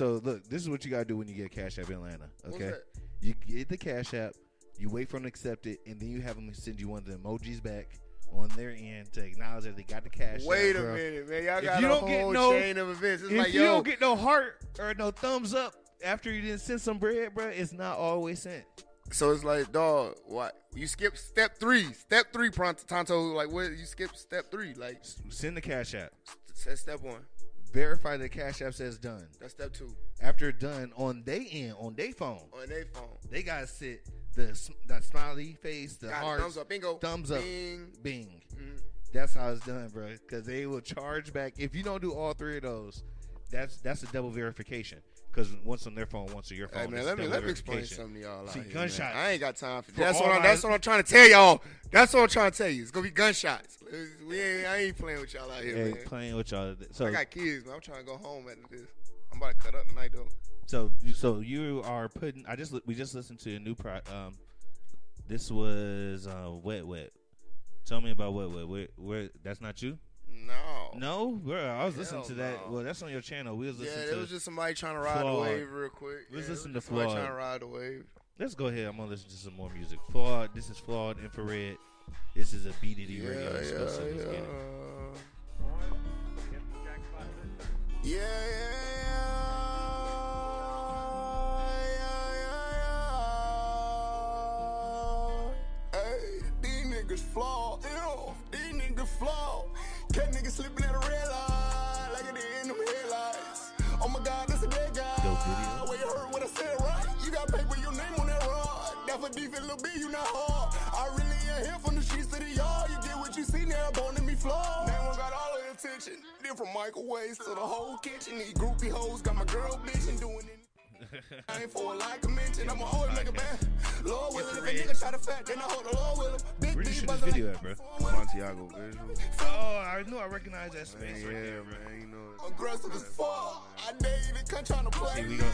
So look, this is what you gotta do when you get Cash App in Atlanta. Okay, you get the Cash App, you wait for them to accept it, and then you have them send you one of the emojis back on their end to acknowledge that they got the Cash Wait a minute, man. Y'all If got you a don't get whole no- chain of events. It's If like, you yo, don't get no heart or no thumbs up after you didn't send some bread, bro, it's not always sent. so it's like, dog, what? You skip step three. Step three, Pronto Tonto. Like, what? You skip step three. Like, Send the Cash App. that's step one. Verify the Cash App says done. That's step two. After done on they end on their phone, On their phone. they gotta sit the the smiley face, the Got heart, thumbs up. Bingo. thumbs up, Bing. bing. Mhm. That's how it's done, bro. Because they will charge back if you don't do all three of those. That's that's a double verification. Because once on their phone, once on your phone. Hey man, let me let me explain something to y'all. See, here, man. gunshots. I ain't got time for For that's what I'm, that's what I'm trying to tell y'all. That's what I'm trying to tell you. It's gonna be gunshots. We ain't, I ain't playing with y'all out here, Hey, man. playing with y'all. So I got kids, man. I'm trying to go home after this. I'm about to cut up tonight though. So so you are putting. I just we just listened to a new pro. Um, this was uh, wet wet. Tell me about wet wet. Where, where that's not you? No. No, bro. I was listening Hell to that. no. Well, that's on your channel. We was listening there to. It was just somebody trying to ride Flawed. the wave real quick. Let's yeah, it was to just somebody Flawed. trying to ride the wave. Let's go ahead. I'm gonna listen to some more music. Flawed. This is flawed infrared. This is a BDD Yeah, radio yeah. Let's get it. yeah. Yeah, yeah, yeah. Hey, these niggas flawed. Ew, these niggas flawed. Cat niggas slipping at a red light like it in them headlights. Oh my god, that's a dead guy. Dope you heard what I said, right? You got paper, your name on that rod. That for defense, little B, you not hard. I really ain't here from the streets to the yard. You get what you see now, born in me flawed. Man, one got all the attention. Then from microwaves to the whole kitchen. These groupie hoes got my girl bitching doing it. I ain't for a like a mention. I'ma always make a bad. Lord willing, if a nigga try to fat, then I hold the Lord willing. Big Where'd you shoot this video at, bro? Montiago Visual. Oh, I knew I recognized that Man, space yeah, right there, bro. man, you know. Aggressive as fuck. I dare you to come trying to play. See, we me.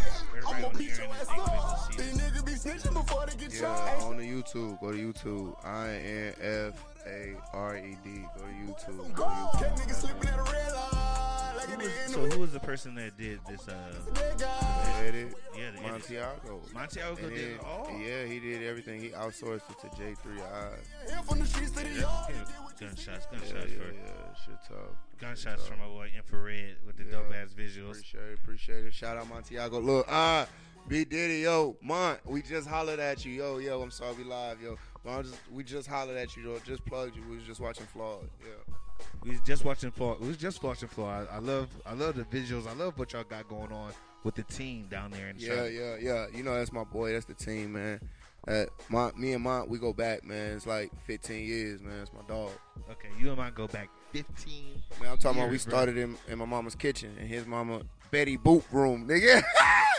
I'm gonna beat your ass up. this is These niggas be snitching before they get Yeah, charged. on the YouTube. Go to YouTube. I N F A R E D. Go to YouTube. Go to Cat niggas YouTube. sleeping at a red light like Who was- so who was the person that did this? Uh, Dead guy. The edit. yeah, the edit. Montiago. Montiago And did it all. Yeah, he did everything. He outsourced it to J3I. Here from the streets to the yard. Yeah, Gunshots, gunshots yeah, for yeah. Shit tough. gunshots Shit from my boy Infrared with the Yeah. dope ass visuals. Appreciate it, appreciate it. Shout out Montiago. Look, ah, B Diddy, yo, Mont, we just hollered at you, yo, yo. I'm sorry we live, yo. Just, we just hollered at you, yo. Just plugged you. We was just watching Flawed, yeah. We was just watching Flaw. We was just watching Flaw. I, I love, I love the visuals. I love what y'all got going on with the team down there in Yeah, Charlotte. yeah, yeah. You know that's my boy. That's the team, man. Uh, Mont, me and Mont, we go back, man. It's like 15 years, man. It's my dog. Okay, you and I go back 15. Man, I'm talking about we Years, bro. started in, in my mama's kitchen and his mama Betty Boop room, nigga.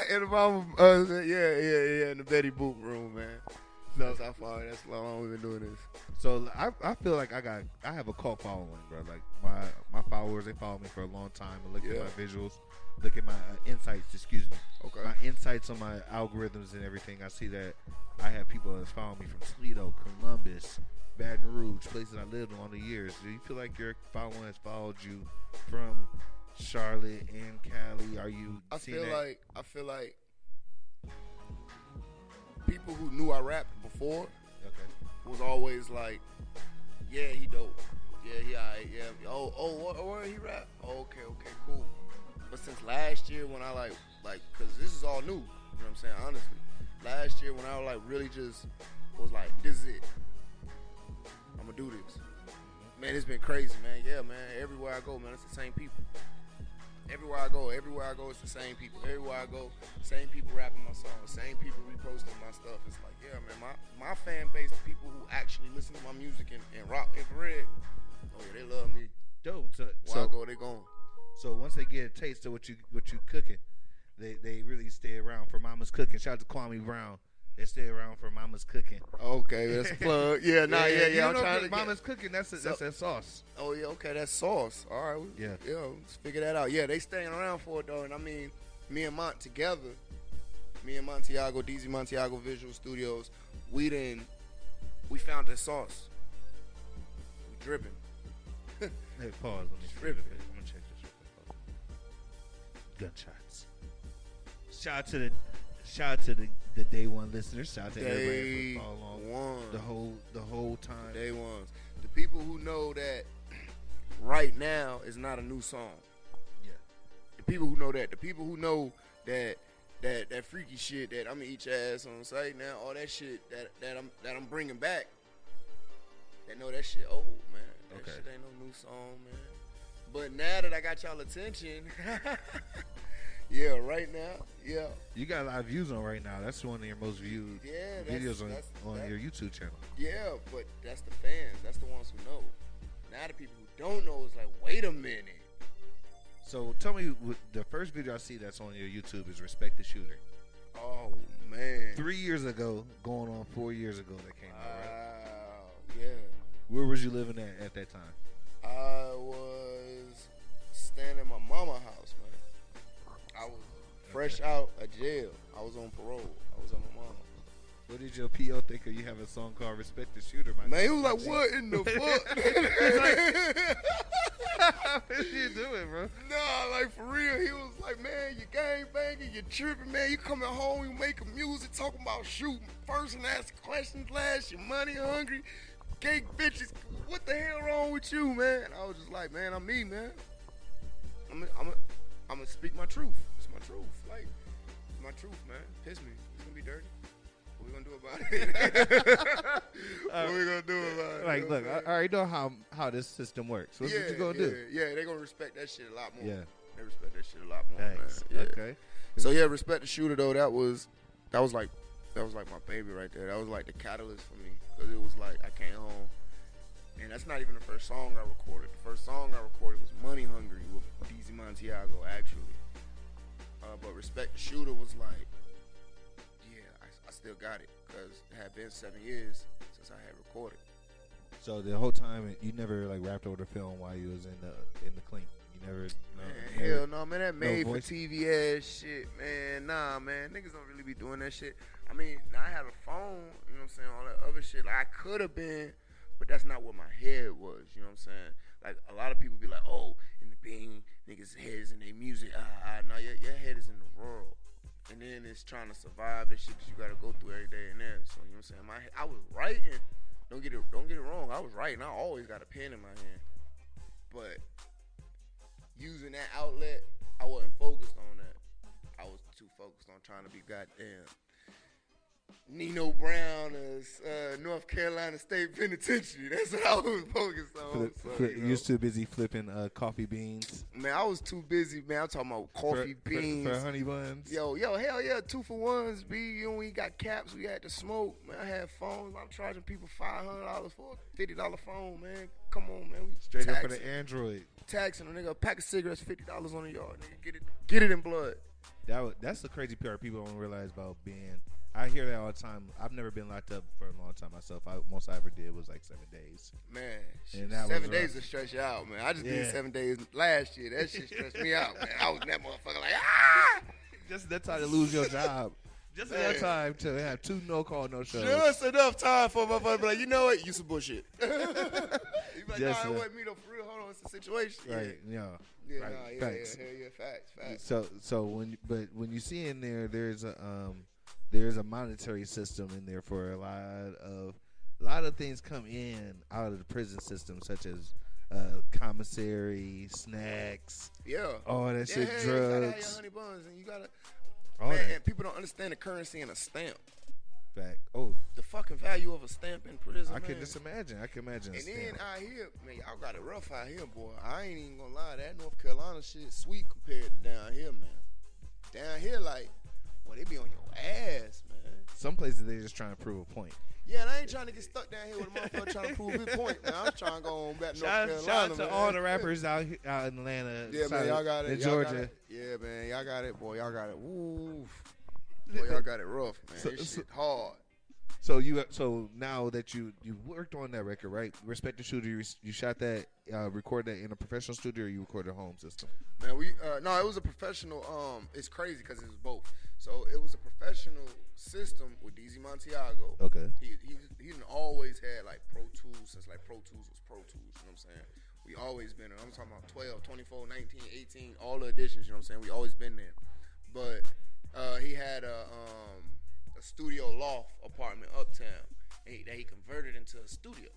in the mama, uh, yeah, yeah, yeah, in the Betty Boop room, man. That's how far. That's how long we've been doing this. So I, I feel like I got, I have a cult following, bro. Like my, my followers, they follow me for a long time and look Yeah. at my visuals, look at my uh, insights. Excuse me. Okay. my insights on my algorithms and everything, I see that I have people that's following me from Toledo, Columbus, Baton Rouge, places I lived in all the years. Do you feel like your following has followed you from Charlotte and Cali? Are you? I seeing feel that? like I feel like people who knew I rapped before okay. was always like, yeah, he dope. Yeah, he alright. Yeah. Oh, oh, what, where he rap? Oh, okay, okay, cool. But since last year when I like, like, cause this is all new. You know what I'm saying? Honestly, last year when I like really just was like, this is it. I'm gonna do this. Mm-hmm. Man, it's been crazy, man. Yeah, man. Everywhere I go, man, it's the same people. Everywhere I go, everywhere I go, it's the same people. Everywhere I go, same people rapping my songs, same people reposting my stuff. It's like, yeah, man, my, my fan base, the people who actually listen to my music and, and rock infrared, oh yeah, they love me. Dope. So, Where I so, go, they gone. so once they get a taste of what you what you cooking, they they really stay around for Mama's cooking. Shout out to Kwame Brown. They stay around for Mama's cooking. Okay, that's a plug. Yeah, nah, yeah, yeah. You I'm know, trying to Mama's cooking. That's a, So- that's that sauce. Oh yeah, okay, that's sauce. All right, we- Yeah. yeah. Let's figure that out. Yeah, they staying around for it though, and I mean, me and Mont together, me and Montiago, DZ Montiago Visual Studios, we didn't, we found that sauce. We dripping. Hey, pause. Let me it. I'm gonna check this. real quick. Gunshots. Shout out to the shout out to the, the day one listeners. Shout out to everybody for following along one. the whole the whole time. Day ones. The people who know that right now is not a new song. Yeah. The people who know that. The people who know that that that freaky shit that I'm gonna eat your ass on site now. All that shit that that I'm that I'm bringing back. They know that shit old man. That Okay. shit ain't no new song man. But now that I got y'all attention, yeah, right now, yeah, You got a lot of views on right now. That's one of your most viewed yeah, videos on that's, on that- your YouTube channel. Yeah, but that's the fans. That's the ones who know. Now the people who don't know is like, wait a minute. So tell me, the first video I see that's on your YouTube is "Respect the Shooter." Oh man. Three years ago, going on four years ago, that came out. Right? Wow. Yeah. Where was you living at at that time? I was staying in my mama house, man. I was fresh out of jail. I was on parole. I was on my mom. What did your PO think of you have a song called "Respect the Shooter"? My Man, he was like, "What in the fuck?" what you doing, bro? Nah, like for real, he was like, man, you gang banging, you tripping, man. You coming home, you making music, talking about shooting first and asking questions last. You money hungry, cake bitches. What the hell wrong with you, man? I was just like, man, I'm me, man. I'm gonna I'm I'm gonna speak my truth. My truth, like my truth, man. Piss me. It's gonna be dirty. What we gonna do about it? what we gonna do about it? Like, You know look, I already know how how this system works. What's yeah, what you gonna yeah, do? Yeah, they gonna respect that shit a lot more. Yeah. They respect that shit a lot more, Thanks. man. Yeah. Okay. So yeah, respect the shooter though. That was that was like that was like my baby right there. That was like the catalyst for me because it was like I came home, and that's not even the first song I recorded. The first song I recorded was Money Hungry with DZ Montiago actually. Uh, but respect the shooter was like, yeah, I, I still got it because it had been seven years since I had recorded. So the whole time you never like rapped over the film while you was in the in the clink. You never. No, Man, never- hell no, man. That made for? TV ass shit, man. Nah, man. Niggas don't really be doing that shit. I mean, I had a phone, you know what I'm saying? All that other shit. Like, I could have been, but that's not what my head was, you know what I'm saying? Like, a lot of people be like, oh, niggas' heads in their music. Ah. No, your, your head is in the world. And then it's trying to survive the shit that you gotta go through every day and there. So, you know what I'm saying? My, I was writing. Don't get it, don't get it wrong. I was writing. I always got a pen in my hand. But using that outlet, I wasn't focused on that. I was too focused on trying to be goddamn Nino Brown as uh, North Carolina State Penitentiary. That's what I was focused on. Flip, So, flip, you know. You're too busy flipping uh, coffee beans. man, I was too busy, man. I'm talking about coffee for, beans. for, for honey buns. Yo, yo, hell yeah, two for ones, B. You know, we got caps, we had to smoke, man. I had phones. I'm charging people five hundred dollars for a fifty dollar phone, man. Come on, man. We Straight up for the Android. taxing a nigga. A pack of cigarettes, fifty dollars on the yard, nigga. Get it, get it in blood. That was, that's the crazy part people don't realize about being. I hear that all the time. I've never been locked up for a long time myself. I, most I ever did was like seven days. Man, And that seven days to stretch you out, man. I just Yeah. did seven days last year. That shit stressed me out, man. I was in that motherfucker like, ah! Just that time to lose your job. Just Man. enough time to have two no call no shows. Just enough time for a motherfucker to be like, you know what? You some bullshit. you be like, Just nah, it wasn't me though. For real, hold on. It's a situation. Right. Yeah. Yeah, right. nah, yeah, Facts. yeah, yeah, facts, facts. So so when you- but when you see in there, there's a um there's a monetary system in there for a lot of a lot of things come in out of the prison system, such as uh, commissary, snacks, Yeah. all that yeah, shit, yeah, you gotta have your drugs, honey buns, and you gotta. all man, that. and people don't understand the currency in a stamp. Fact. Oh, The fucking value of a stamp in prison. I can just imagine. I can imagine. And then out here, man, y'all got it rough out here, boy. I ain't even gonna lie, that North Carolina shit sweet compared to down here, man. Down here, like, boy, they be on your ass, man. Some places they just trying to prove a point. Yeah, and I ain't trying to get stuck down here with a motherfucker trying to prove his point, man. I'm trying to go on back to North Shout, Carolina, shout out to man. all the rappers out here, out in Atlanta, Yeah, man, shout y'all got it. in y'all Georgia. got it. Yeah, man, y'all got it, boy. Y'all got it. Woo. Boy, y'all got it rough, man. So- this so- shit hard. So you so now that you you worked on that record, right? Respect the shooter. You, you shot that, uh, recorded that in a professional studio, or you recorded a home system. Man, we uh, no, it was a professional. Um, it's crazy because it was both. So it was a professional system with DZ Montiago. Okay. He he he done always had like Pro Tools since like Pro Tools was Pro Tools. You know what I'm saying? We always been there. I'm talking about 12, 24, 19, 18, all the editions. You know what I'm saying? We always been there. But uh, he, that he converted into a studio.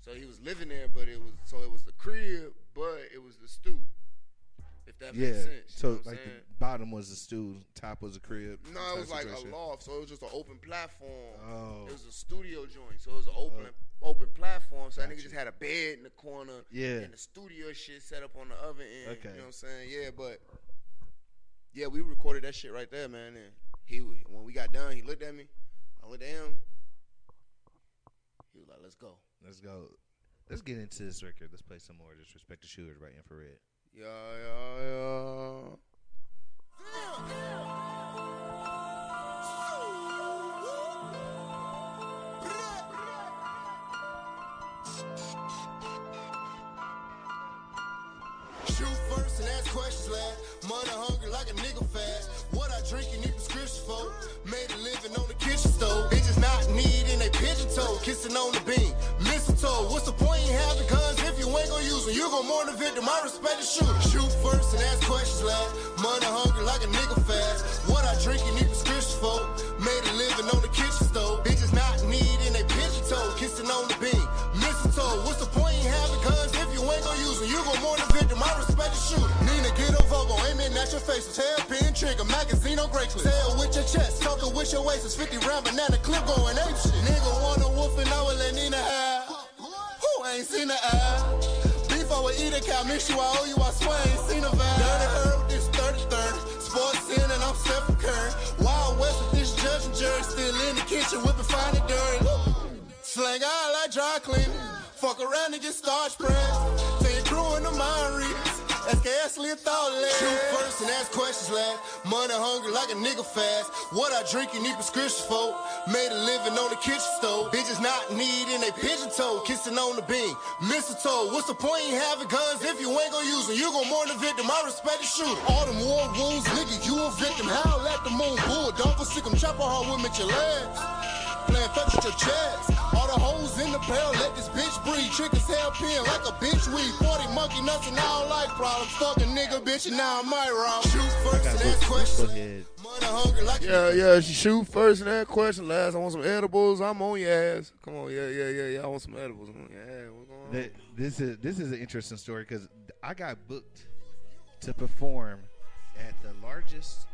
So he was living there, but it was so it was the crib, but it was the stew. If that Yeah. makes sense. So know what I'm like saying? the bottom was the stool, top was a crib. No, it was like situation. a loft, so it was just an open platform. Oh. It was a studio joint, so it was an open oh. open platform. So that nigga Gotcha. just had a bed in the corner. Yeah. And the studio shit set up on the other end. Okay. You know what I'm saying? Yeah, but yeah, we recorded that shit right there, man. And he when we got done, he looked at me. I looked at him. He was like, "Let's go." Let's go. Let's get into this record. Let's play some more Disrespect the Shooters by Infrared. Yeah, yeah, yeah. Kissing on the beam. Mistletoe. What's the point in having guns if you ain't gonna use them? You gon' mourn the victim. I respect the shooter. Shoot first and ask questions last. Money hungry like a nigga fast. What I drink and need prescription for. Made a living on the kitchen stove. Bitches not needing a pigeon toe. Kissing on the beam. Mistletoe. What's the point in having guns if you ain't gonna use them? You gon' mourn the victim. I respect the shooter. At your face. Tail pin trigger, magazine on great clip. Tail with your chest, talking with your waist. It's 50 round banana clip going ape shit. Nigga want a wolf and I will let Nina have. Who ain't seen the eye? Beef I would eat a cow, miss you, I owe you, I swear I ain't seen a vibe. Dirty herb, this 30 30. Sports in and I'm Stephen Curry. Wild West with this judge and jury. Still in the kitchen, whipping fine and dirty. Slang out like dry cleaning. Fuck around and get starch pressed. Tell your in the mind live thought less. Shoot first and ask questions last. Money hungry like a nigga fast. What I drink you need prescription for. Made a living on the kitchen stove. Bitches not needing a pigeon toe. Kissing on the beam. Mistletoe. What's the point in having guns if you ain't gonna use them? You gon' mourn the victim. I respect the shooter. All them war wounds, nigga, you a victim. Howl at the moon. Bull, don't for sick 'em. Chopper hard with your legs. Playing fetch with your chest. All the hoes in the barrel, let this bitch breathe. Triggers hell pin like a bitch weed. 40 monkey nuts and I don't like problems. Fuck a nigga, bitch, and now I might rob. Shoot first and ask questions. head. Money hungry like Yeah, yeah. Shoot first and that question last. I want some edibles. I'm on your ass. Come on, yeah, yeah, yeah, yeah. I want some edibles. Yeah, what's going on? Th- This is this is an interesting story because I got booked to perform at the largest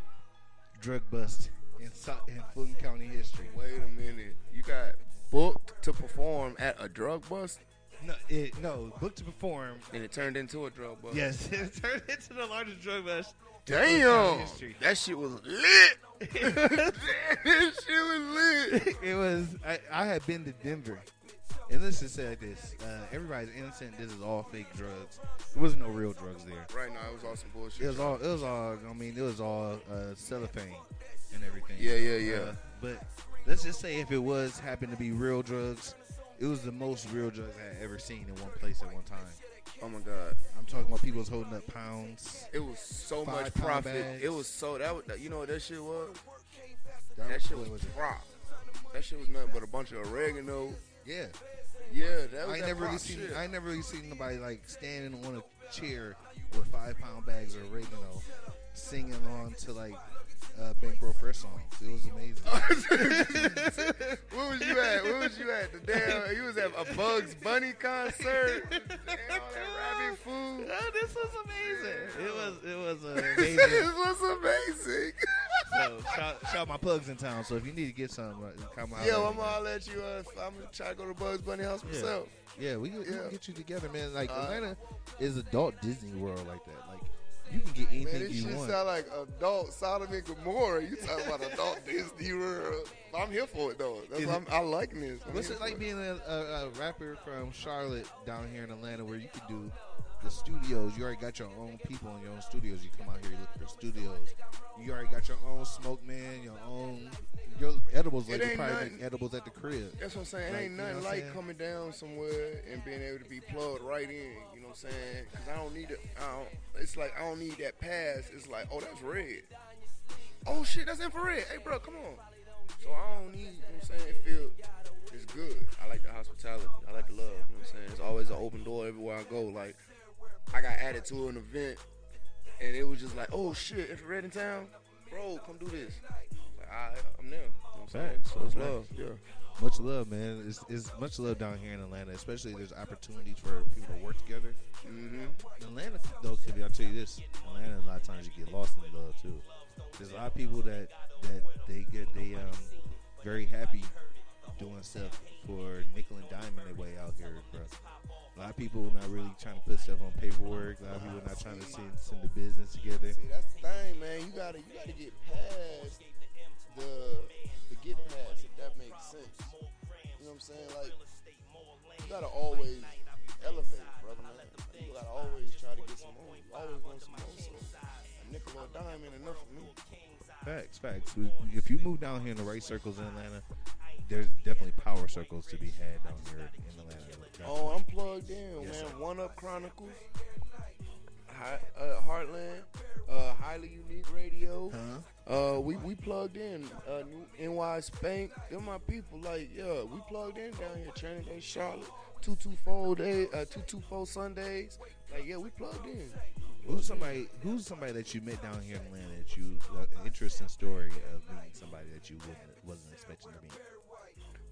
drug bust in South, in Fulton County history. Wait a minute. You got booked to perform at a drug bust, No, it, no, booked to perform. and it turned into a drug bust. Yes, it turned into the largest drug bust. in Fulton County Damn. That shit was lit. that shit was lit. it was. I, I had been to Denver, and let's just say like this: uh, everybody's innocent. This is all fake drugs. There was no real drugs there. Right now, it was all some bullshit. It was all. It was all. I mean, it was all uh, cellophane and everything. Yeah, yeah, yeah. Uh, but let's just say if it was happened to be real drugs, it was the most real drugs I had ever seen in one place at one time. Oh my god. I'm talking about people was holding up pounds. It was so much profit. bags. It was so that was, you know what that shit was? That, That shit what was prop. That shit was nothing but a bunch of oregano. Yeah, Yeah, that was I that never really seen. shit. I never really seen nobody like standing on a chair with five pound bags of oregano, singing on to like uh, Bankroll Fresh songs. It was amazing. Where was you at? Where was you at? The damn, you was at a Bugs Bunny concert. Damn, rabbit food. Oh, this was amazing. It was it was uh, this was amazing. so shout, shout my plugs in town. So if you need to get some, uh, come out. Yo, I'm gonna let you. Uh, I'm gonna try to go to Bugs Bunny house myself. Yeah, we can, we Yeah. can get you together, man. Like Uh, Atlanta is adult Disney World like that. Like you can get Man, anything this you shit want. sound like adult Sodom and Gomorrah. You talking about adult Disney World? I'm here for it though. That's why I'm, I like this. I'm What's it like being a, a, a rapper from Charlotte down here in Atlanta, where you could do the studios? You already got your own people in your own studios. You come out here, you look for studios. You already got your own smoke man, your own your edibles. Like you probably nothing- make edibles at the crib. That's what I'm saying. It Like, ain't you know nothing like saying? coming down somewhere and being able to be plugged right in. You know what I'm saying? Because I don't need it. I don't, it's like I don't need that pass. It's like, oh, that's red. Oh shit, that's infrared. Hey, bro, come on. So I don't need. You know what I'm saying? It feel it's good. I like the hospitality. I like the love. You know what I'm saying? It's always an open door everywhere I go. Like I got added to an event, and it was just like, oh shit, infrared in town, bro, come do this. Like, I, I'm there. You know what I'm saying? So it's love. Yeah. Much love, man. It's, it's much love down here in Atlanta, especially there's opportunities for people to work together. Mm-hmm. Atlanta, though, Kibby, I'll tell you this: Atlanta, a lot of times you get lost in love too. There's a lot of people that that they get they um very happy doing stuff for nickel and dime their way out here, bro. A lot of people not really trying to put stuff on paperwork. A lot of people not trying to send send the business together. See, that's the thing, man. You gotta you gotta get past the the get past if that makes sense. You know what I'm saying? Like you gotta always elevate, brother man. You gotta always try to get some more. You always want some more. So a nickel or a dime ain't enough for me. Facts, facts. If you move down here in the right circles in Atlanta, there's definitely power circles to be had down here in Atlanta. Oh, I'm plugged in, Yes, man. sir. One Up Chronicles, Hi, uh, Heartland, uh, Highly Unique Radio. Huh? Uh, we we plugged in. Uh, New NY Spank. They're my people. Like, yeah, we plugged in down here. Training Day, Charlotte. Two two four day. Uh, two two four Sundays. Like, yeah, we plugged in. Who's somebody? Who's somebody that you met down here in Atlanta that you uh, an interesting story of meeting somebody that you wasn't wasn't expecting to meet?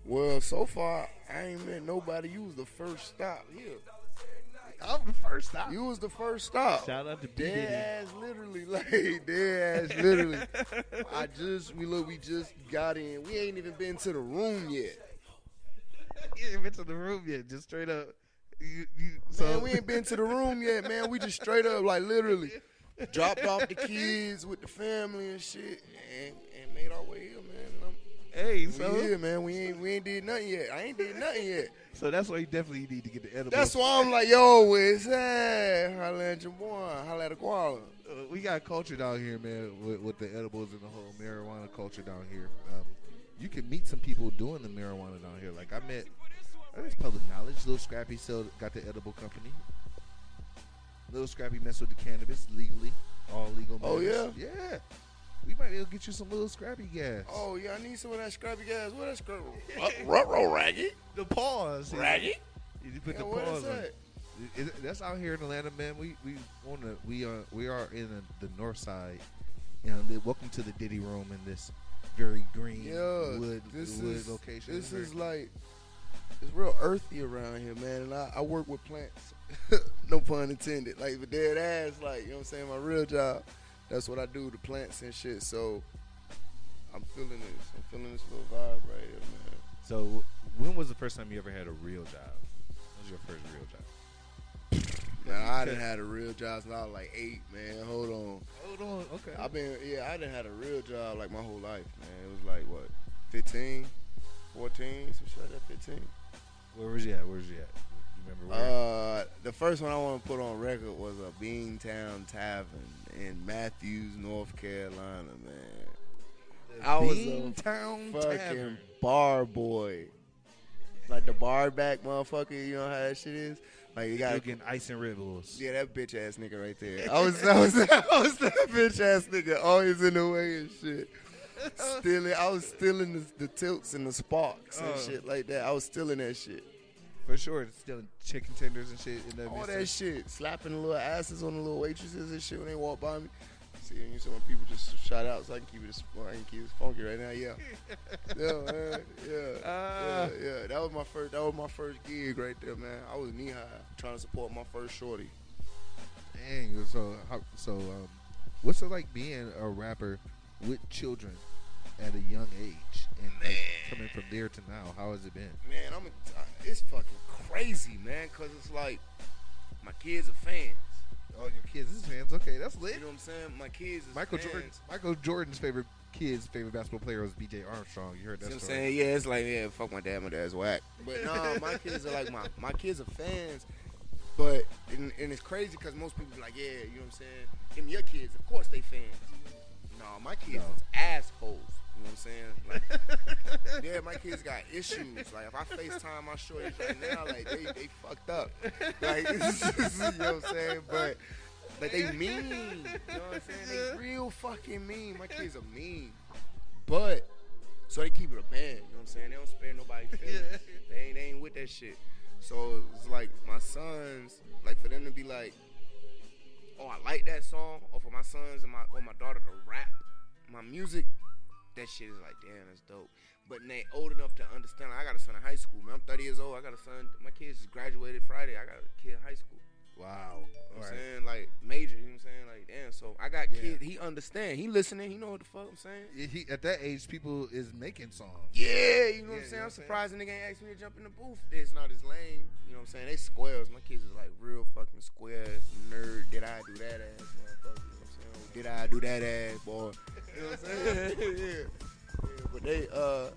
Well, so far I ain't met nobody. You was the first stop here. I'm the first stop. You was the first stop. Shout out to B Dead Diddy. ass, literally, like dead ass, literally. I just, we look, we just got in. We ain't even been to the room yet. You ain't been to the room yet. Just straight up. You, you, Man, we ain't been to the room yet, man. We just straight up, like literally, dropped off the kids with the family and shit, and, and made our way here, man. And I'm, Hey, we so here, man. We ain't, we ain't did nothing yet. I ain't did nothing yet. so that's why you definitely need to get the edible. That's why I'm like, yo, where's that? Holla at your boy. Holla at a koala. Uh, we got culture down here, man, with, with the edibles and the whole marijuana culture down here. Um, you can meet some people doing the marijuana down here. Like I met, I it's public knowledge. Little Scrappy sold, got the edible company. Little Scrappy mess with the cannabis legally, all legal. Oh, manners. yeah. We might be able to get you some little Scrappy gas. Oh yeah, I need some of that scrappy gas. What that scrappy? Uh, Rutro raggy, the pause. raggy. You put Yeah, the what is on. that? It- it- that's out here in Atlanta, man. We we on the we are we are in the, the north side. You know, li- welcome to the Diddy Room in this very green Yeah, wood this wood is location. This is like it's real earthy around here, man. And I, I work with plants. no pun intended. Like the dead ass, like you know what I'm saying. My real job. That's what I do, the plants and shit. So I'm feeling this. I'm feeling this little vibe right here, man. so. When was the first time you ever had a real job? What was your first real job? Man, I didn't had a real job since I was like eight, man. Hold on. Hold on, okay. I've been yeah, I done had a real job like my whole life, man. It was like what, 15, 14, some shit like that, 15. Where was he at? Where was he at? You remember where? Uh, the first one I want to put on record was a Beantown Tavern in Matthews, North Carolina, man. I was a Beantown Fucking Tavern. bar boy. Like the bar back motherfucker, you know how that shit is? Like you got You getting ice and Red Bulls. Yeah, that bitch ass nigga right there. I was, I was, I was that bitch ass nigga, always in the way and shit. Stealing, I was stealing the, the tilts and the sparks and Oh. shit like that. I was stealing that shit. For sure, stealing chicken tenders and shit. That All that shit, slapping the little asses on the little waitresses and shit when they walk by me. See, you see when people just shout out, so I can keep it, I can keep it funky right now. Yeah, yeah, man, yeah, Ah. yeah, yeah. That was my first, that was my first gig right there, man. I was knee high trying to support my first shorty. Dang. So, so, um, what's it like being a rapper with children at a young age and like, coming from there to now? How has it been? Man, I'm, a, it's fucking crazy, man, cause it's like my kids are fans. Oh, your kids, is fans. Okay, that's lit. You know what I'm saying? My kids is Michael fans. Jordan. Michael Jordan's favorite kid's favorite basketball player was B.J. Armstrong. You heard that what I'm saying? Yeah, it's like, yeah, fuck my dad, my dad's whack. But no, my kids are like, my, my kids are fans. But, and, and it's crazy because most people be like, yeah, you know what I'm saying? Them your kids, of course they fans. No, my kids No. assholes. You know what I'm saying? Like, yeah, my kids got issues. Like, if I FaceTime my shorties right now, like, they, they fucked up. Like, you know what I'm saying? But, like, they mean. You know what I'm saying? They real fucking mean. My kids are mean. But, so they keep it a band. You know what I'm saying? They don't spare nobody feelings. They ain't, they ain't with that shit. So it's like my sons, like for them to be like, oh, I like that song, or for my sons and my or my daughter to rap my music, that shit is like, damn, that's dope. But they old enough to understand. I got a son in high school, man. I'm 30 years old. I got a son. My kids just graduated Friday. I got a kid in high school. Wow. You know All I'm saying? Like major, you know what I'm saying? Like damn, so I got Yeah. kids, he understand. He listening, he know what the fuck I'm saying. Yeah, He, at that age, people is making songs. Yeah, you know Yeah, what I'm saying? know I'm saying? surprised a nigga ain't asked me to jump in the booth. It's not his lane. You know what I'm saying? They squares. My kids is like real fucking square nerd. Did I do that ass, motherfucker? Did I do that ass, boy? You know what I'm saying? yeah. But they uh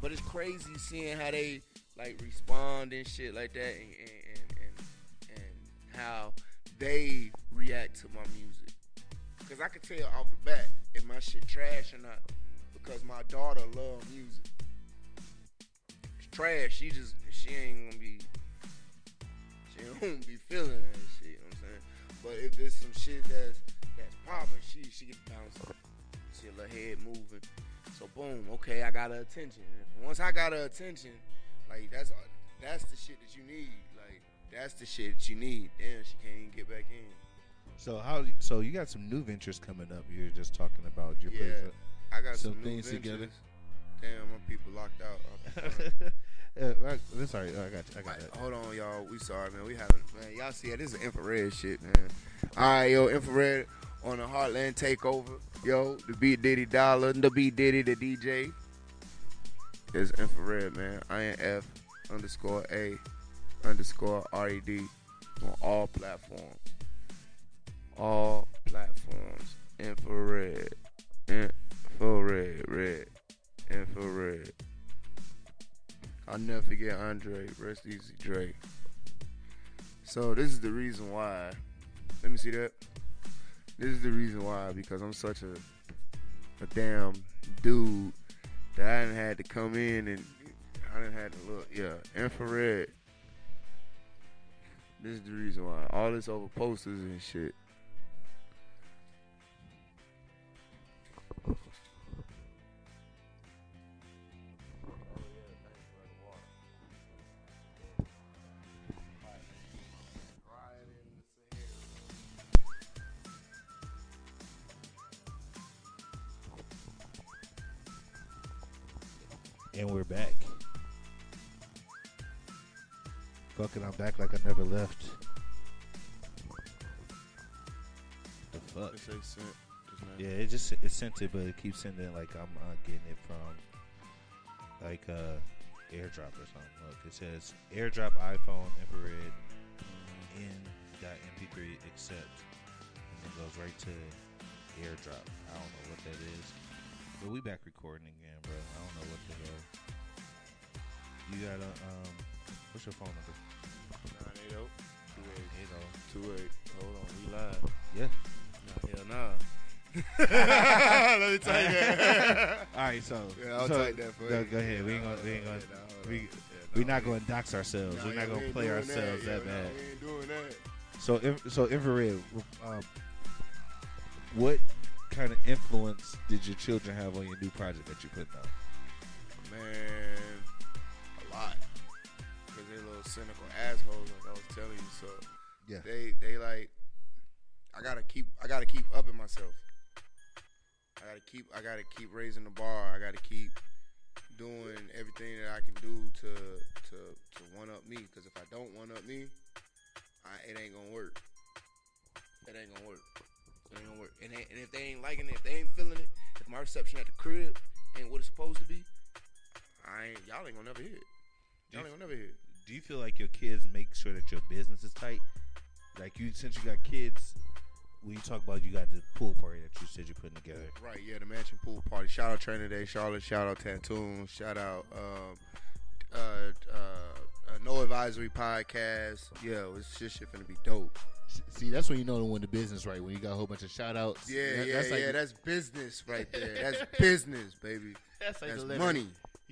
but it's crazy seeing how they like respond and shit like that and and, and, and, and how they react to my music. Cause I can tell off the bat if my shit trash or not. Because my daughter love music. It's trash. She just she ain't gonna be she ain't gonna be feeling that shit. You know what I'm saying? But if it's some shit that's that's popping, she she get bouncing. See her head moving. So boom, okay, I got her attention. Once I got her attention, like that's uh, that's the shit that you need. Like that's the shit that you need. Damn, she can't even get back in. So how? So you got some new ventures coming up. You're just talking about your Yeah. place. Uh, I got Some some, new things together. Damn, my people locked out. I'm sorry. yeah, right, that's all right. Oh, I got you. I got that. hold on, y'all. We sorry, man. We having man. Y'all see it. This is infrared shit, man. All right, yo, infrared on the Heartland takeover. Yo, the B Diddy Dollar, the B Diddy, the DJ. Is infrared, man. INF underscore A underscore RED on all platforms. All platforms. Infrared. Infrared. Red. Infrared. I'll never forget Andre. Rest easy, Dre. So this is the reason why. Let me see that. This is the reason why because I'm such a a damn dude that I didn't had to come in and I didn't had to look. Yeah, infrared. This is the reason why all this over posters and shit. And we're back. Fucking, I'm back like I never left. The fuck? It sent. Yeah, it just it sent it, but it keeps sending like I'm uh, getting it from like uh AirDrop or something. Look, it says AirDrop iPhone infrared in .mp3 accept, and it goes right to AirDrop. I don't know what that is, but we back recording again, bro. Know what the hell. You got a um, what's your phone number? 980 Eight oh. 28. Hold on, we live. Yeah. Nah, hell nah. Let me tell you that. All right, so Yeah, I'll so, take that for you. go ahead. We ain't Nah, gonna we ain't nah, gonna nah, we. Yeah, we're not going to dox ourselves. Nah, we're not we going to ain't play ourselves Yeah, that, nah, bad. We ain't doing that. So, so infrared. Um, what kind of influence did your children have on your new project that you put out? Man, a lot. Because they're little cynical assholes, like I was telling you. So Yeah. they they like, I gotta keep I gotta keep upping myself. I gotta keep I gotta keep raising the bar. I gotta keep doing everything that I can do to to to one up me. Because if I don't one up me, I, it ain't gonna work. It ain't gonna work. It ain't gonna work. And, they, and if they ain't liking it, if they ain't feeling it, if my reception at the crib ain't what it's supposed to be, I ain't y'all ain't gonna never hear it. Y'all ain't gonna never hear it. Do you feel like your kids make sure that your business is tight? Like you, since you got kids, when you talk about you got the pool party that you said you're putting together. Right, yeah, the mansion pool party. Shout out Training Day, Charlotte. Shout out Tantoon. Shout out um, uh, uh, uh, No Advisory Podcast. Yeah, it's just shit finna be dope. See, that's when you know when the business right. When you got a whole bunch of shout outs. Yeah, yeah, that's like, yeah. That's business right there. That's business, baby. that's like That's money.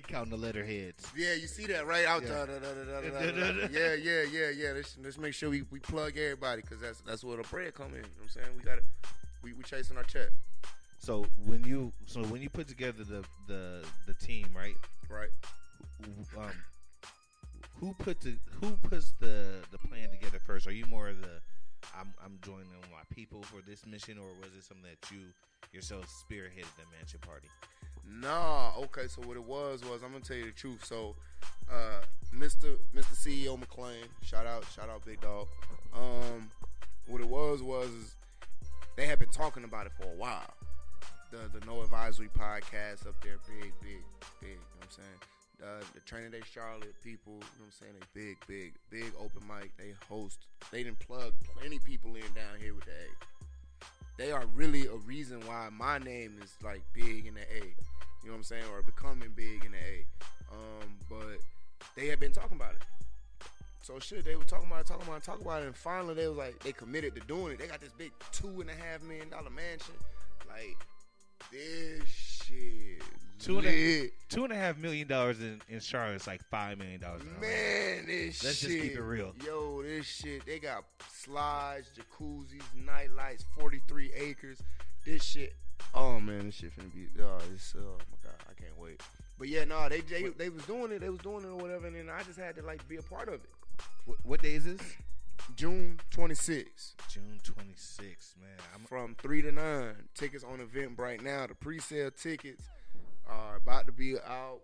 Counting the letterheads. Yeah, you see that right out Yeah. there. Da, da, da, da, da, da, da. Yeah, yeah, yeah, yeah. Let's, let's make sure we, we plug everybody because that's that's where the bread come in. You know what I'm saying? We got to we we chasing our check, So when you so when you put together the the the team, right? right? um, who put the who puts the the plan together first? Are you more of the I'm I'm joining my people for this mission, or was it something that you yourself spearheaded the mansion party? Nah, okay. So what it was was I'm gonna tell you the truth. So, uh, Mr. Mr. CEO McLean, shout out, shout out, big dog. Um, what it was was they had been talking about it for a while. The the No Advisory podcast up there, big, big, big. You know what I'm saying? Uh, the Training Day Charlotte people, you know what I'm saying? They big, big, big open mic. They host. They didn't plug plenty people in down here with the A. They are really a reason why my name is like big in the A. You know what I'm saying? Or becoming big in the A. Um, but they had been talking about it. So shit, they were talking about it, talking about it, talking about it, and finally they was like, they committed to doing it. They got this big two and a half million dollar mansion. Like, this shit. Two and, a, two and a half million dollars in, in Charlotte is like five million dollars. Man, this Let's shit. just keep it real. Yo, this shit. They got slides, jacuzzis, night lights, 43 acres. This shit. Oh man, this shit finna be. Oh, this. Oh my god, I can't wait. But yeah, no, they, they they was doing it. They was doing it or whatever, and then I just had to like be a part of it. What, what day is this? June 26th June 26th, man. I'm from three to nine. Tickets on Eventbrite now. The pre-sale tickets are about to be out.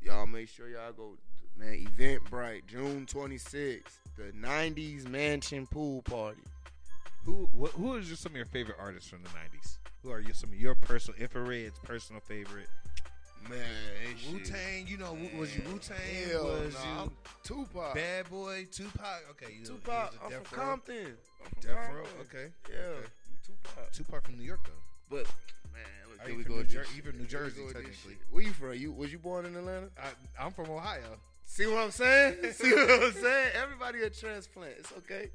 Y'all make sure y'all go. Man, Eventbrite, June 26th, the 90s Mansion Pool Party. who what, who is just some of your favorite artists from the 90s? Who are you, some of your personal infrared's personal favorite? Man, this Wu shit- Tang, you know, Wu- was you Wu Tang? Was nah, you I'm Tupac. Bad Boy, Tupac? Okay, you Tupac. you was I'm a from Row? Compton. I'm from Death Row, okay. Yeah, okay. Tupac. Tupac from New York though. But man, look, Are here you we from go. New with Jer- this you from. New Here Jersey, go with this technically. Where you from? You was you born in Atlanta? I, I'm from Ohio. See what I'm saying? See what I'm saying? Everybody a transplant. It's okay.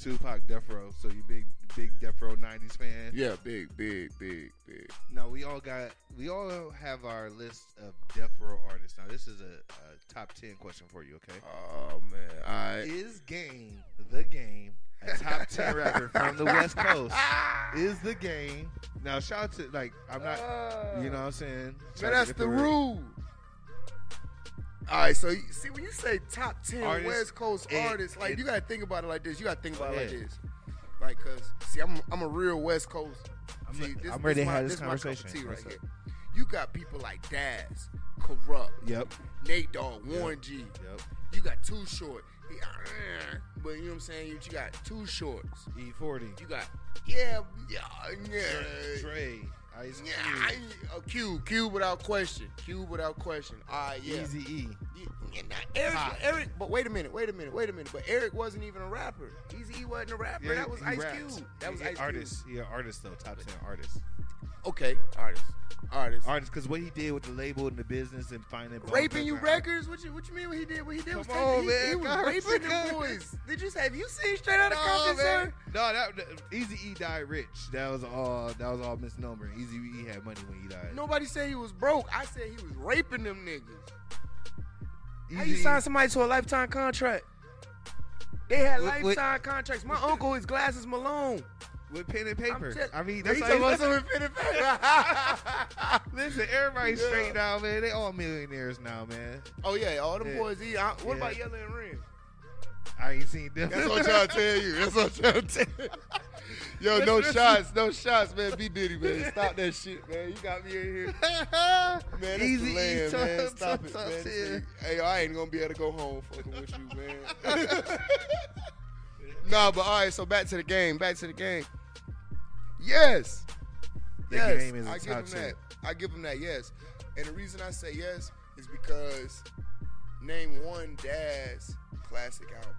Tupac, Death Row. So you big big Death Row '90s fan? Yeah, big, big, big, big. Now we all got we all have our list of Death Row artists. Now this is a, a top ten question for you. Okay. Oh man, I Is Game the Game a top ten rapper from the West Coast? Is the Game now? Shout out to like I'm not. You know what I'm saying? Shout out Uh, that's the rule. All right, so you, see when you say top ten Artists, West Coast it- artists, like it- you gotta think about it like this. You gotta think about it like this, like cause see, I'm I'm a real West Coast. I'm see, this, I'm ready to my, have this my cup of conversation. tea right here. You got people like Daz, Kurupt, Yep. Nate Dogg, Warren G. Yep. You got Too Short. He, uh, but you know what I'm saying? You, you got Too Shorts. E40. You got yeah, yeah, yeah. Dre. Ice Yeah, Cube. I, oh, Q, Q without question, Cube without question. All right, yeah. Easy E. Yeah, yeah, Eric, Pop. Eric, but wait a minute, wait a minute, wait a minute. But Eric wasn't even a rapper. Easy E wasn't a rapper. Yeah, that was Ice raps. Cube. That was He- Ice artist. Yeah, artist though. Top ten artist. Cube. Okay, artist, artist. Artist, because what he did with the label and the business and finding Raping you Thugs- records? What you what you mean? What he did? What he did was Come take- on, he, man. he was God, raping them God. boys. Did you say? have you seen Straight Outta No, Compton, sir? No, that, Easy E died rich. That was all. That was all misnomer. Easy E had money when he died. Nobody said he was broke. I said he was raping them niggas. How you Eazy-E- sign somebody to a lifetime contract? They had With- with- lifetime contracts. My uncle is Glasses Malone. With pen and paper. tell- I mean, that's talking all. about something pen and paper. Listen, everybody's Yeah. straight now, man. They all millionaires now, man. oh yeah, all them Yeah. boys. He, I, what Yeah. about Yella and Ren? I ain't seen them. That's what I'm trying to tell you. That's what I'm trying to tell you. Yo, no shots, no shots, man. Be Diddy, man. Stop that shit, man. You got me in here. Man, Easy land, man. top- Stop top- it, man. Hey, I ain't gonna be able to go home fucking with you, man. nah, but all right. So back to the game. Back to the game. Yes. The yes. game is a I give him that. I give him that. Yes. And the reason I say yes is because name one Daz classic album.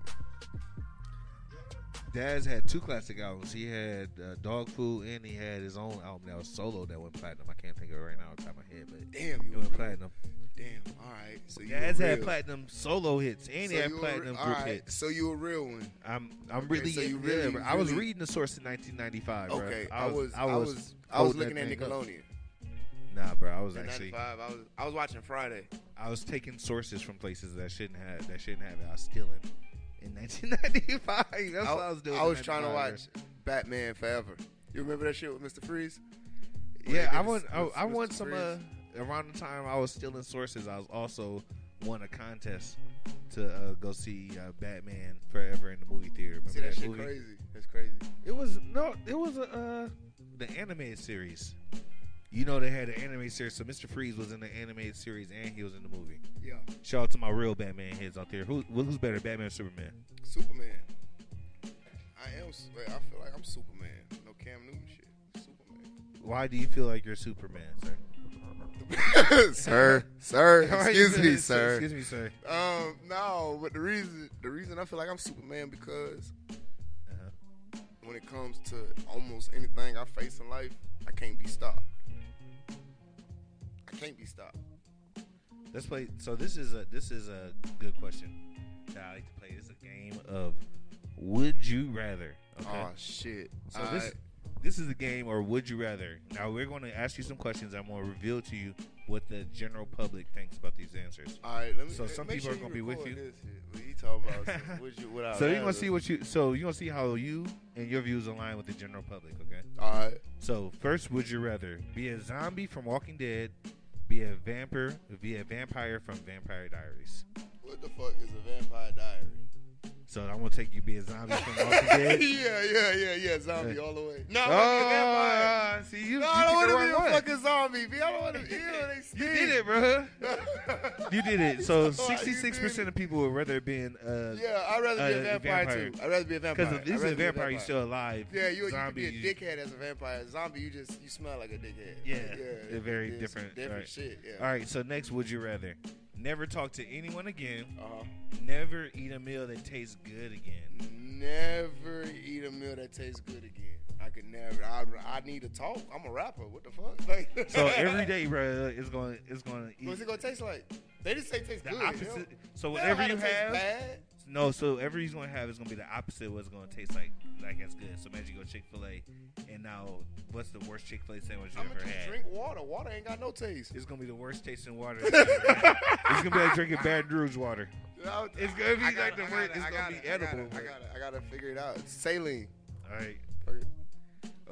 Daz had two classic albums. He had uh, Dog Food and he had his own album that was solo that went platinum. I can't think of it right now off the top of my head, but Damn, it you went platinum. Damn. All right. So you Daz had real- platinum solo hits and so he had platinum group right, hits. So you a real one. I'm I'm Okay, really so you yeah, really- I was really- reading the source in 1995. bro. Okay. I was I was I was, holding looking at thing up. Nickelodeon. Nah, bro. I was In actually I was I was watching Friday. I was taking sources from places that shouldn't have that shouldn't have it. I was stealing in 1995. That's what I was doing. I was trying to watch Batman Forever. You remember that shit with Mr. Freeze? When Yeah, I won. I, I won some. Uh, around the time I was stealing sources, I was also won a contest to uh, go see uh, Batman Forever in the movie theater. Remember See that shit movie? crazy. That's crazy. It was no, it was a uh, the animated series. You know they had an animated series, so Mr. Freeze was in the animated series and he was in the movie. Yeah. Shout out to my real Batman heads out there. Who who's better, Batman or Superman? Superman. I am. I feel like I'm Superman. No Cam Newton shit. Superman. Why do you feel like you're Superman, sir? sir, sir, excuse me, sir. Excuse me, sir. Um, no, but the reason the reason I feel like I'm Superman because Uh-huh. when it comes to almost anything I face in life, I can't be stopped. I can't be stopped. Let's play. So this is a this is a good question that I like to play. This is a game of Would you rather? Okay. Oh shit. So this this is a game or would you rather? Now we're going to ask you some questions. I'm going to reveal to you what the general public thinks about these answers. All right, let me. So some people sure are gonna be with you. This shit. You talking about? some- what you, what I So you're gonna see what you. So you're gonna see how you and your views align with the general public. Okay. All right. So first, would you rather be a zombie from Walking Dead, be a vampire, be a vampire from Vampire Diaries? What the fuck is a vampire diary? So I'm gonna take you be a zombie from Walking Dead. yeah, yeah, yeah, yeah. Zombie all the way. No, Oh, vampire. see you. No, you I don't want to be a one. fucking zombie. B. I don't want to. Ew, they You did it, bro. You did it. So 66 percent of people would rather be in uh Yeah, I'd rather be a Uh, vampire, vampire. too. I'd rather be a vampire. because if this is a be vampire, you're still alive. Yeah, you, you could zombie. be a dickhead as a vampire. Zombie, you just you smell like a dickhead. Yeah, yeah, they're very different, Different right. shit. Yeah. All right. So next, would you rather never talk to anyone again, Uh huh. never eat a meal that tastes good again? Never eat a meal that tastes good again. I could never. I I need to talk. I'm a rapper. What the fuck? Like, So every day, bro, it's going it's going to eat What's it gonna taste like? They just say it tastes the good. you know? opposite. So whatever you have, bad. No. So whatever he's going to have is going to be the opposite. of What's going to taste like like as good. So imagine you go Chick Fil A, and now what's the worst Chick Fil A sandwich you I'm ever gonna just had? drink water. Water ain't got no taste. It's gonna be the worst tasting water. you've ever had. it's gonna be like drinking Baton Rouge water. It's gonna be I like gotta- the I word- gotta- it's I gonna gotta- be I gotta- edible, I but- gotta, I gotta figure it out. Saline. All right. Okay.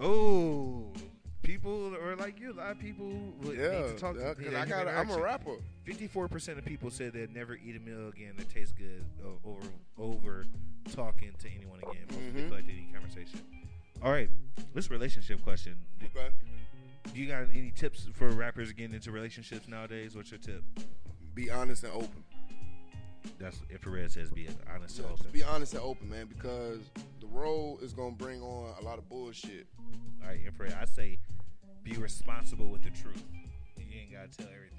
Oh, people are like you. A lot of people would Yeah, need to talk yeah, to 'cause need I got. I'm a rapper. Fifty-four percent of people said they'd never eat a meal again that tastes good over over talking to anyone again. Most people Mhm. feel like need conversation. All right, this relationship question. Do, Okay. do you got any tips for rappers getting into relationships nowadays? What's your tip? Be honest and open. That's Inf-A-Red says be honest Yeah, and open. be honest and open, man, because the road is gonna bring on a lot of bullshit. All right, Inf-A-Red. I say be responsible with the truth. You ain't gotta tell everything.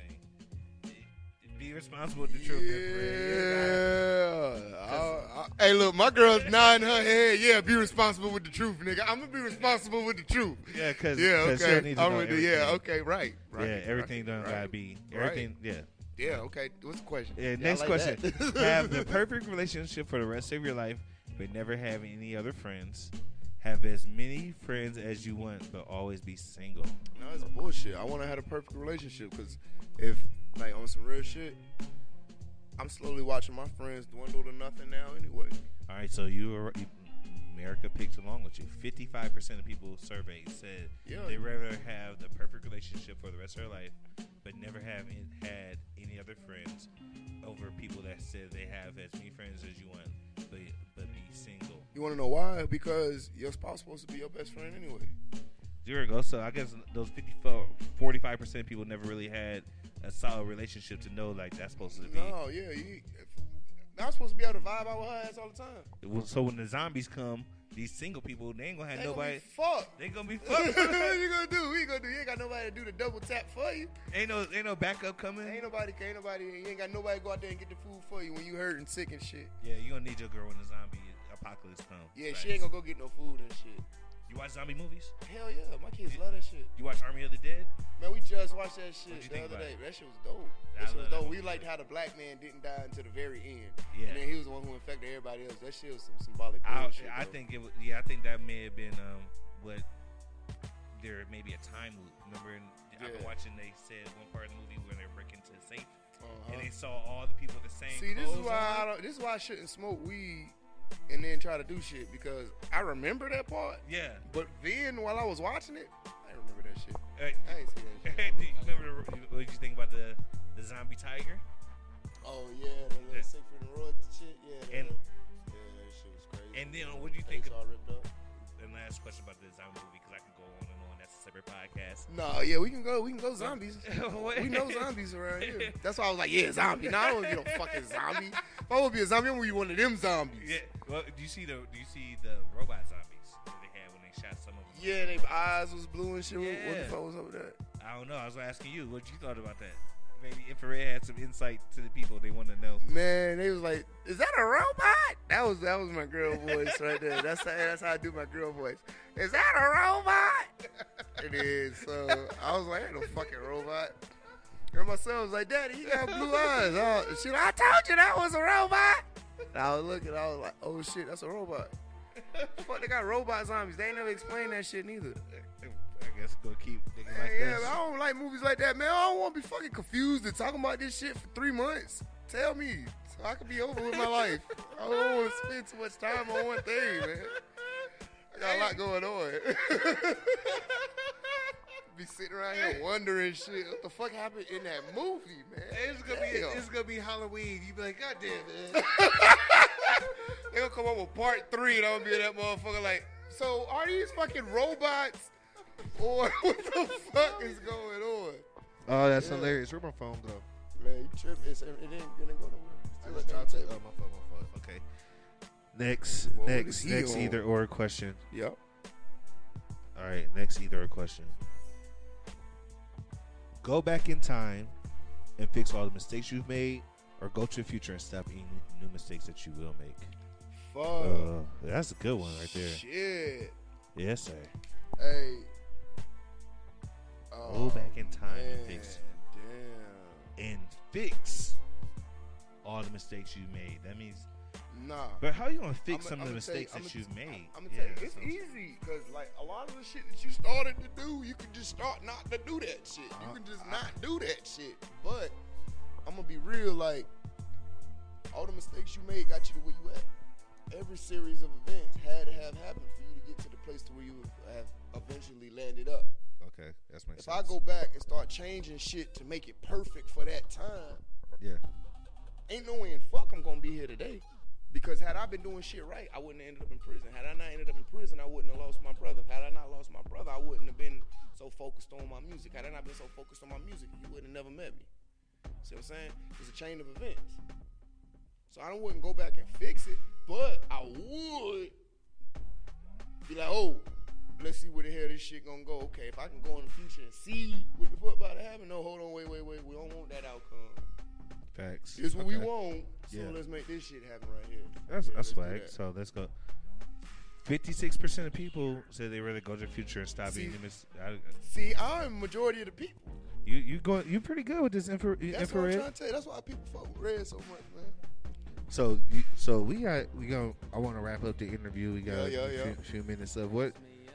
Be responsible with the truth. Yeah. I- I- hey, look, my girl's nodding her head. Yeah, be responsible with the truth, nigga. I'm gonna be responsible with the truth. Yeah, because Yeah, okay. need to I'm know with the, yeah, okay, right, right. yeah, everything right, don't right. gotta be Right. everything. Yeah. Yeah, okay. What's the question? Yeah. Next like question. Have the perfect relationship for the rest of your life, but never have any other friends. Have as many friends as you want, but always be single. No, it's bullshit. I want to have a perfect relationship because if, like, on some real shit, I'm slowly watching my friends dwindle to nothing now anyway. All right, so you, are, you America picked along with you. Fifty-five percent of people surveyed said Yeah. they rather have the perfect relationship for the rest of their life, but never have had any other friends over people that said they have as many friends as you want, but but be single. You want to know why? Because your spouse is supposed to be your best friend anyway. There we go. So I guess those 54, 45 percent people never really had a solid relationship to know like that's supposed to be. No, yeah, you. Not supposed to be able to vibe out with her ass all the time. Well, So when the zombies come, these single people they ain't gonna have They nobody. Gonna be fucked. They gonna be fucked. what you gonna do? What you gonna do? You ain't got nobody to do the double tap for you. ain't no ain't no backup coming. Ain't nobody, ain't nobody, you ain't got nobody go out there and get the food for you when you hurt and sick and shit. Yeah, you gonna need your girl when the zombie apocalypse come. Yeah, Facts. she ain't gonna go get no food and shit. You watch zombie movies? Hell yeah, my kids love that shit. You watch Army of the Dead? Man, we just watched that shit the other day. it? That shit was dope. I That shit was dope. We liked how the black man didn't die until the very end. Yeah. And then he was the one who infected everybody else. That shit was some symbolic I, bullshit. I think it was. Yeah, I think that may have been um what there may be a time loop. Remember, in, I've been watching. They said one part of the movie where they break into a safe Uh-huh. and they saw all the people the same. See, this is why on. I don't. This is why I shouldn't smoke weed and then try to do shit because I remember that part. Yeah. But then while I was watching it, I didn't remember that shit. Hey, I ain't see that shit. do you remember the, what did you think about the the zombie tiger? Oh yeah, the little Yeah. Siegfried and Roy shit. Yeah, the, And- yeah, that shit was crazy. And then what do you think? Face all ripped up. ask a question about the zombie movie because I could go on and on. That's separate podcast. No, yeah, we can go. We can go zombies. We know zombies around here. That's why I was like, yeah, zombie. No, I don't want to be no fucking zombie. If I would be a zombie, I'm gonna be one of them zombies. Yeah. Well, do you see the do you see the robot zombies that they had when they shot some of them? Yeah, their eyes was blue and shit. What- What the fuck was up with that? I don't know. I was asking you what you thought about that. Maybe Inf-A-Red had some insight to the people they want to know. Man, they was like, "Is that a robot?" That was that was my girl voice right there. That's how, that's how I do my girl voice. Is that a robot? it is. So I was like, "Ain't no fucking robot." And my son was like, "Daddy, he got blue eyes." I, she like, "I told you that was a robot." And I was looking. I was like, "Oh shit, that's a robot." Fuck, they got robot zombies. They ain't never explained that shit neither. I guess go keep like yeah, man, I don't like movies like that, man. I don't want to be fucking confused and talking about this shit for three months. Tell me, so I can be over with my life. I don't want to spend too much time on one thing, man. I got a lot going on. be sitting around here wondering shit. What the fuck happened in that movie, man? It's gonna be it's gonna be Halloween. You be like, God damn man. They gonna come up with part three, and I'm gonna be in that motherfucker like, so are these fucking robots, or what the fuck is going on? Oh, that's Yeah. hilarious. Where my phone go? Man, you trip. It's, it didn't, it didn't go nowhere. I just dropped it. Oh, my phone, my phone. Okay. Next, What next, next on? either or question. Yep. All right, next either or question. Go back in time and fix all the mistakes you've made, or go to the future and stop any new mistakes that you will make. Fuck. Uh, that's a good one right there. Shit. Yes, sir. Hey. Go Oh, back in time and man, fix Damn. and fix all the mistakes you made. That means, Nah. but how are you gonna fix I'ma- some of the I'ma you- mistakes that you've made? I'm gonna tell you, Yeah, it's easy because like a lot of the shit that you started to do, you can just start not to do that shit. You Uh, can just not do that shit. But I'm gonna be real, like all the mistakes you made got you to where you at. Every series of events had to have happened for you to get to the place to where you have eventually landed up. Okay, that's makes If sense. I go back and start changing shit to make it perfect for that time, yeah, ain't no way in fuck I'm gonna be here today. Because had I been doing shit right, I wouldn't have ended up in prison. Had I not ended up in prison, I wouldn't have lost my brother. Had I not lost my brother, I wouldn't have been so focused on my music. Had I not been so focused on my music, you would have never met me. See what I'm saying? It's a chain of events. So I wouldn't go back and fix it, but I would be like, oh, let's see where the hell this shit gonna go. Okay, if I can go in the future and see what the fuck about to happen, no, hold on, wait, wait, wait, we don't want that outcome. facts. This what we Okay. want. So Yeah. let's make this shit happen right here. That's Yeah, that's swag. that. So let's go. Fifty-six percent of people say they rather go to the future and stop See- being mis- I, See, I'm majority of the people. You you go you pretty good with this infra, That's what I'm Inf-A-Red. trying to tell you. That's why people fuck with red so much, man. So you, so we got we go. I want to wrap up the interview. We got Yeah, a. Few, few minutes of what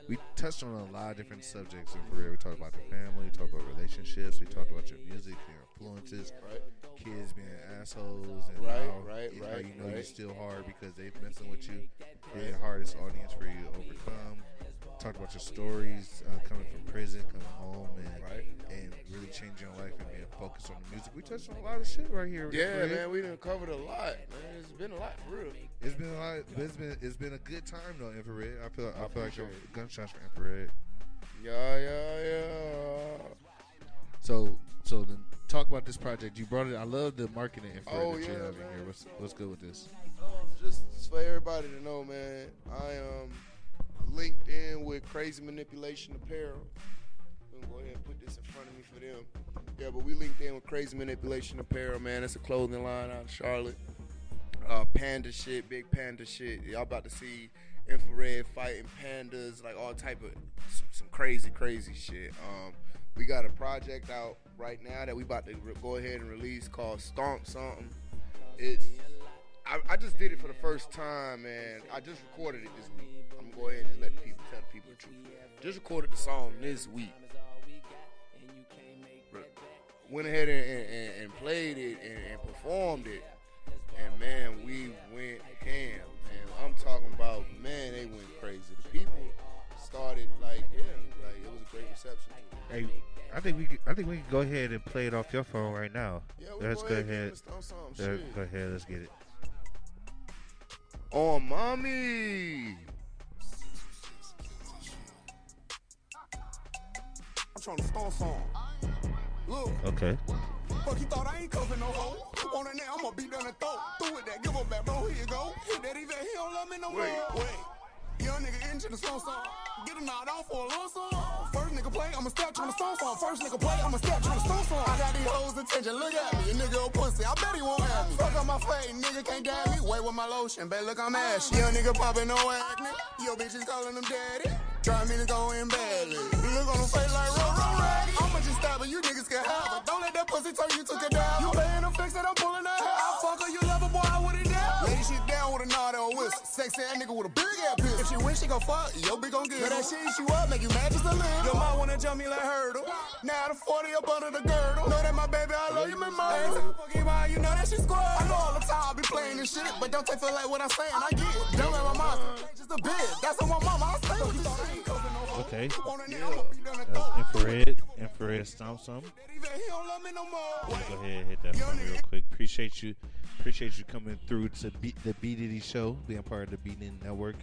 we touched on a lot of different subjects in career. We talked about the family. We talked about relationships. We talked about your music, your influences, Right. kids being assholes, and Right, how, right, you, how right, you know you're still hard because they're messing with you. They're the hardest audience for you to overcome. Talked about your stories uh, coming from prison, coming home, and Right. and really changing your life and being focused on the music. We touched on a lot of shit right here. Yeah, man, we done covered a lot, man. It's been a lot for real. It's been a lot. It's been it's been a good time though, Inf-A-Red. I feel I, feel like it. gunshots for Inf-A-Red. Yeah, yeah, yeah. So so then talk about this project. You brought it. I love the marketing Inf-A-Red Oh, that you yeah, have in here. What's what's good with this? Um, just for everybody to know, man, I am linked in with Crazy Manipulation Apparel. I'm gonna go ahead and put this in front of me for them. Yeah, but we linked in with Crazy Manipulation Apparel, man. It's a clothing line out of Charlotte. Uh, panda shit, big panda shit. Y'all about to see Inf-A-Red fighting pandas, like all type of some, some crazy, crazy shit. Um, we got a project out right now that we about to re- go ahead and release called Stomp Something. It's I, I just did it for the first time, man. I just recorded it this week. I'm gonna go ahead and just let the people tell the people the truth. Just recorded the song this week. Went ahead and, and, and- and played it and, and performed it, and man, we went ham. Man, I'm talking about man, they went crazy. The people started like, yeah, like it was a great reception. Hey, I think we could, I think we can go ahead and play it off your phone right now. Yeah, Let's go ahead. and ahead. give us some- some Yeah, shit. Go ahead. Let's get it on mommy. I'm trying to start song. Look. Okay. Fuck, thought I ain't no hoe. On it now, I'ma beat down the throat. Through it that, give back, bro. Here you go. Hit that even, he don't love me no more. Wait, wait. Young nigga the song. Get him knocked off for a. First nigga play, I'ma step trying to stone song. First nigga play, I'ma step trying to stone song. I got these hoes attention, look at me. A nigga a pussy, I bet he won't have me. Fuck on my face, nigga can't damn me. Wait with my lotion, bet look I'm ashy. Young nigga popping no acne. Yo bitches calling him daddy. Try me to go in badly. Look on him face like roll, her, you niggas can have her. Don't let that pussy turn you to cadaver. You paying the fix that I'm pulling that hair. I fuck her, you love her, boy, I would it down. Lady shit down with a nod or a whistle. Sexy ass nigga with a big ass pill. If she win, she gon' fuck, yo bitch gon' get her. That shit you up, make you mad just a little. Your mom wanna jump me like hurdle. Now the 40 up under the girdle. Know that my baby, I love you, my mom. Fucking why you know that she squad. I know all the time I be playing this shit, but don't take for like what I'm saying. I get it. Don't let my mom just a bitch. That's on my mama. I stay with this shit. Okay. Inf-A-Red, Inf-A-Red stomp some. He don't love me no more. Go ahead, and hit that for real quick. Appreciate you, appreciate you coming through to beat the B Diddy show, being part of the B Diddy Network.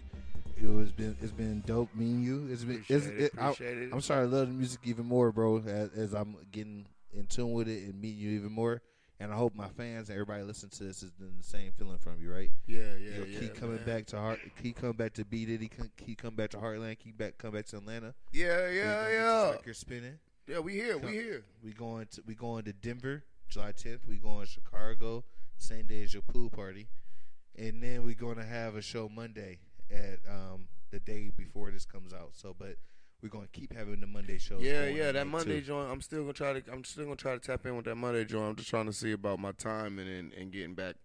It was been it's been dope meeting you. It's been it's, Appreciate it, it, I. I'm starting to love the music even more, bro. As, as I'm getting in tune with it and meeting you even more. And I hope my fans and everybody listening to this is getting the same feeling from you, right? Yeah, yeah, You'll yeah. keep coming man. back to heart. Keep coming back to B Diddy. Keep- Keep coming back to Heartland. Keep back come back to Atlanta. Yeah, yeah, yeah. Record spinning. Yeah, we here, Come- we here. We going to we going to Denver, July 10th. We going to Chicago, same day as your pool party, and then we going to have a show Monday at um, the day before this comes out. So, but we're going to keep having the Monday shows. Yeah, yeah. That Monday too. joint, I'm still gonna try to. I'm still gonna try to tap in with that Monday joint. I'm just trying to see about my time and and, and getting back.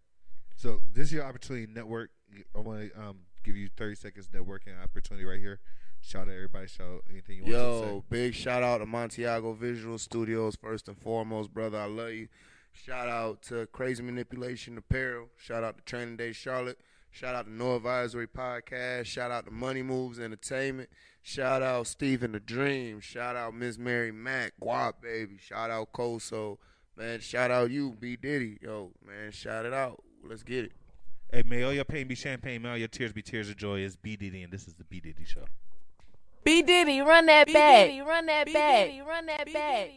So this is your opportunity to network. I want to um, give you 30 seconds networking opportunity right here. Shout out everybody. Shout out anything you want to say. Yo, big shout out to Montiago Visual Studios first and foremost, brother. I love you. Shout out to Crazy Manipulation Apparel. Shout out to Training Day Charlotte. Shout out to No Advisory Podcast. Shout out to Money Moves Entertainment. Shout out Stephen the Dream. Shout out Miss Mary Mack. Guap baby. Shout out Koso. Man, shout out you, B Diddy. Yo, man, shout it out. Let's get it. Hey, may all your pain be champagne, may all your tears be tears of joy. It's B Diddy, and this is the B Diddy Show. B Diddy, run that back. Diddy, Run that back. Diddy, Run that back.